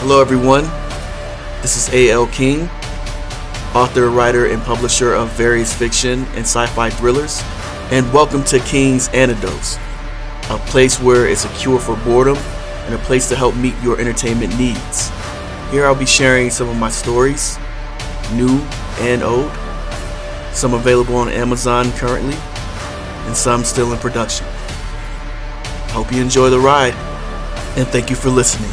Hello, everyone. This is A.L. King, author, writer, and publisher of various fiction and sci fi thrillers. And welcome to King's Antidotes, a place where it's a cure for boredom and a place to help meet your entertainment needs. Here I'll be sharing some of my stories, new and old, some available on Amazon currently, and some still in production. Hope you enjoy the ride, and thank you for listening.